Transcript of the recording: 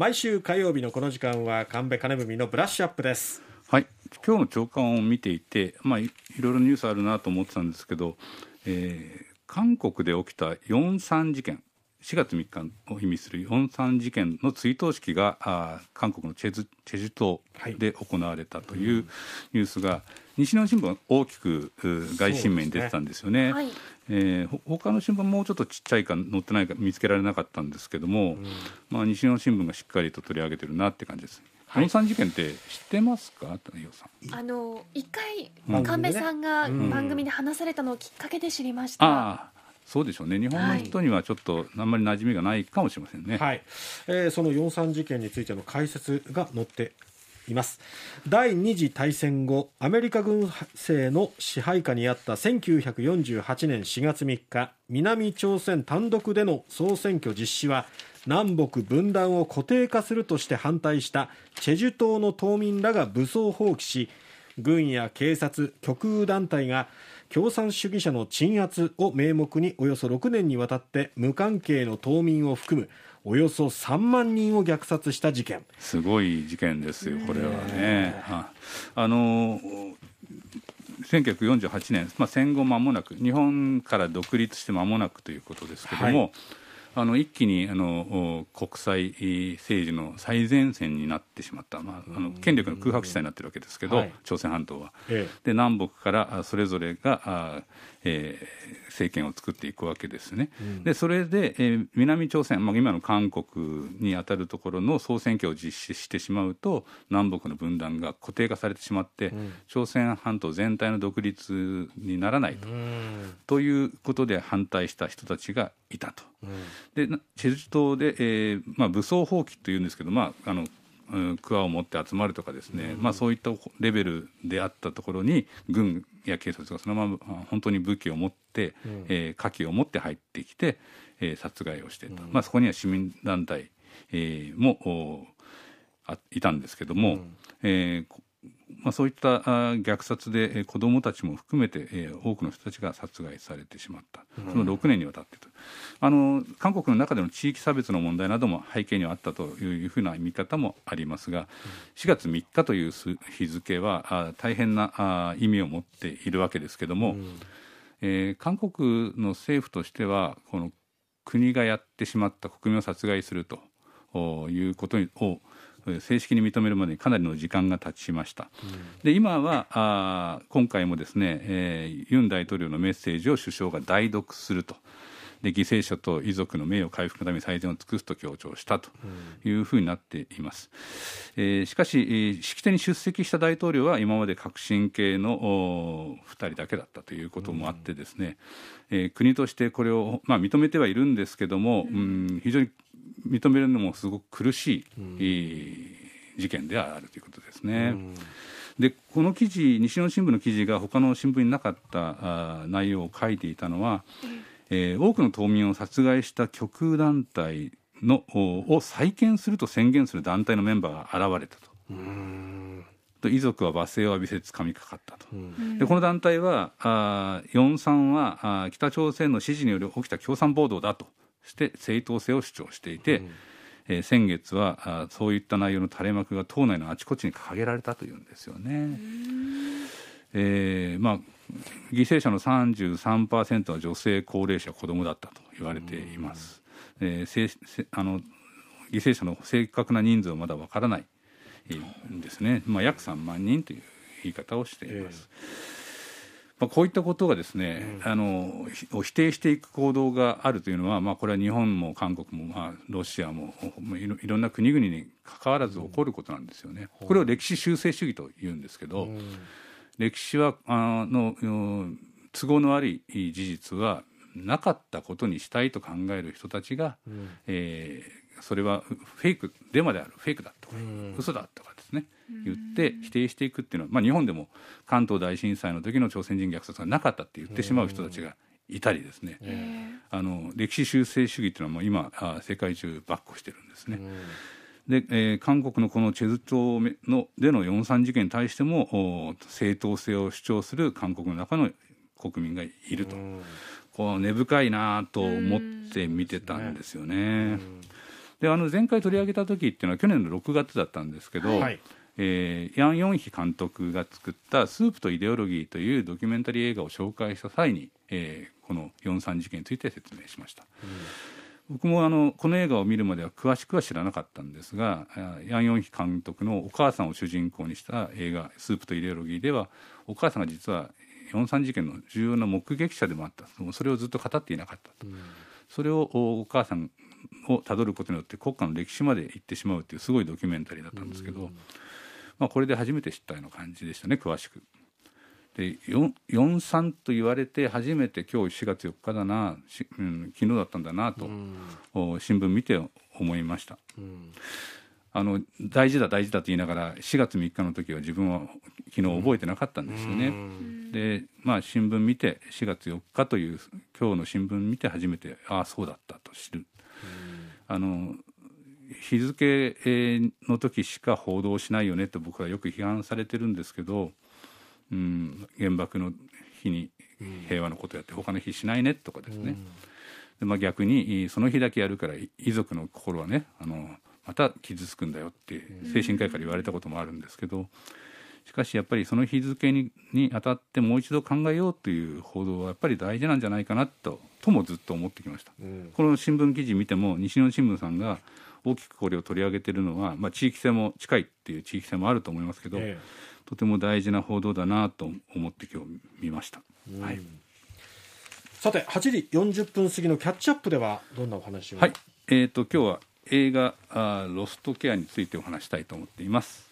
毎週火曜日のこの時間は神戸金文のブラッシュアップです。はい。今日の朝刊を見ていて、まあ、いろいろニュースあるなと思ってたんですけど、えー、韓国で起きた4.3事件。4月3日を意味する4.3事件の追悼式があ韓国のチェズチェジュ島で行われたというニュースが、西日本新聞は大きく外新面に出てたんですよね。ね。はい、えー、他の新聞もうちょっとちっちゃいか載ってないか見つけられなかったんですけども、うん、まあ、西日本新聞がしっかりと取り上げてるなって感じです。はい、四三事件って知ってますか、あの一回神戸さんが番組で話されたのをきっかけで知りました。うんあそうでしょうね。日本の人にはちょっとあんまり馴染みがないかもしれませんね、はい。えー、その四三事件についての解説が載っています。第二次大戦後アメリカ軍政の支配下にあった1948年4月3日南朝鮮単独での総選挙実施は南北分断を固定化するとして反対したチェジュ島の島民らが武装蜂起し軍や警察極右団体が共産主義者の鎮圧を名目におよそ6年にわたって無関係の島民を含むおよそ3万人を虐殺した事件。すごい事件ですよ、これはね。あの1948年、まあ、戦後間もなく日本から独立して間もなくということですけども、はいあの一気にあの国際政治の最前線になってしまった、まあ、あの権力の空白地帯になってるわけですけど、はい、朝鮮半島は。ええ、で南北からそれぞれがあ、えー、政権を作っていくわけですね。うん、でそれで、えー、南朝鮮、まあ、今の韓国にあたるところの総選挙を実施してしまうと南北の分断が固定化されてしまって、うん、朝鮮半島全体の独立にならないと,、ということで反対した人たちがいたと。でチェジュ島で、えーまあ、武装蜂起というんですけど、まあ、あの桑を持って集まるとかですね、うん、まあ、そういったレベルであったところに軍や警察がそのまま本当に武器を持って、うん、えー、火器を持って入ってきて、えー、殺害をしてた、うん、まあ、そこには市民団体、えー、もあいたんですけども、うん、えー、まあ、そういった虐殺で子どもたちも含めて多くの人たちが殺害されてしまった、その6年にわたってと。あの韓国の中での地域差別の問題なども背景にはあったというふうな見方もありますが4月3日という日付は大変な意味を持っているわけですけれども、えー、韓国の政府としてはこの国がやってしまった国民を殺害するということを正式に認めるまでにかなりの時間が経ちました、うん、で今はあ今回もですね、えー、ユン大統領のメッセージを首相が代読すると。で犠牲者と遺族の名誉回復のために最善を尽くすと強調したというふうになっています、うん、えー、しかし式典に出席した大統領は今まで革新系の2人だけだったということもあってですね、うん、えー、国としてこれを、まあ、認めてはいるんですけども、うん、非常に認めるのもすごく苦しい、事件であるということですね。でこの記事西日本新聞の記事が他の新聞になかったあ内容を書いていたのは、えー、多くの島民を殺害した極右団体のを再建すると宣言する団体のメンバーが現れたと。と遺族は罵声を浴びせつかみかかったと、でこの団体はあ43はあ北朝鮮の指示により起きた共産暴動だとして正当性を主張していて、うん、えー、先月はあそういった内容の垂れ幕が党内のあちこちに掲げられたというんですよね。えーまあ、犠牲者の33%は女性、高齢者、子どもだったと言われています。えー、あの犠牲者の正確な人数はまだわからないんですね、まあ、約3万人という言い方をしています。えーまあ、こういったことがですね、うん、あの否定していく行動があるというのは、まあ、これは日本も韓国も、まあ、ロシアもいろんな国々にかかわらず起こることなんですよね。これを歴史修正主義というんですけど、うん、歴史はあの都合の悪い事実はなかったことにしたいと考える人たちが、うん、えー、それはフェイクデマであるフェイクだと。か、うん、嘘だとかですね。言って否定していくっていうのは、まあ、日本でも関東大震災の時の朝鮮人虐殺がなかったって言ってしまう人たちがいたりですね、あの歴史修正主義っていうのはもう今あ世界中ばっこしてるんですね。で、えー、韓国のこのチェズ島のでの四三事件に対しても正当性を主張する韓国の中の国民がいると、こう根深いなと思って見てたんですよね。であの前回取り上げた時っていうのは去年の6月だったんですけど、はい。えーヤン・ヨンヒ監督が作った「スープとイデオロギー」というドキュメンタリー映画を紹介した際に、えーこの43事件について説明しました。僕もあのこの映画を見るまでは詳しくは知らなかったんですがあヤン・ヨンヒ監督のお母さんを主人公にした映画「スープとイデオロギー」ではお母さんが実は43事件の重要な目撃者でもあった。それをずっと語っていなかったと、それをおお母さんをたどることによって国家の歴史まで行ってしまうっていうすごいドキュメンタリーだったんですけど、まあ、これで初めて知ったような感じでしたね詳しく。で4 43と言われて初めて今日4月4日だな、しうん、昨日だったんだなと、お新聞見て思いました。あの大事だ大事だと言いながら4月3日の時は自分は昨日覚えてなかったんですよね。でまあ新聞見て4月4日という今日の新聞見て初めてああそうだったと知る。あの日付えーの時しか報道しないよねと僕はよく批判されてるんですけど、うん、原爆の日に平和のことやって他の日しないねとかですね、でまあ、逆にその日だけやるから遺族の心はねあのまた傷つくんだよって精神科医から言われたこともあるんですけどしかしやっぱりその日付ににあたってもう一度考えようという報道はやっぱり大事なんじゃないかなとともずっと思ってきました。この新聞記事見ても西日本新聞さんが大きくこれを取り上げてるのは、まあ、地域性も近いっていう地域性もあると思いますけど、えとても大事な報道だなと思って今日見ました。はいさて8時40分過ぎのキャッチアップではどんなお話を？はい、えー、と今日は映画あー「ロストケア」についてお話したいと思っています。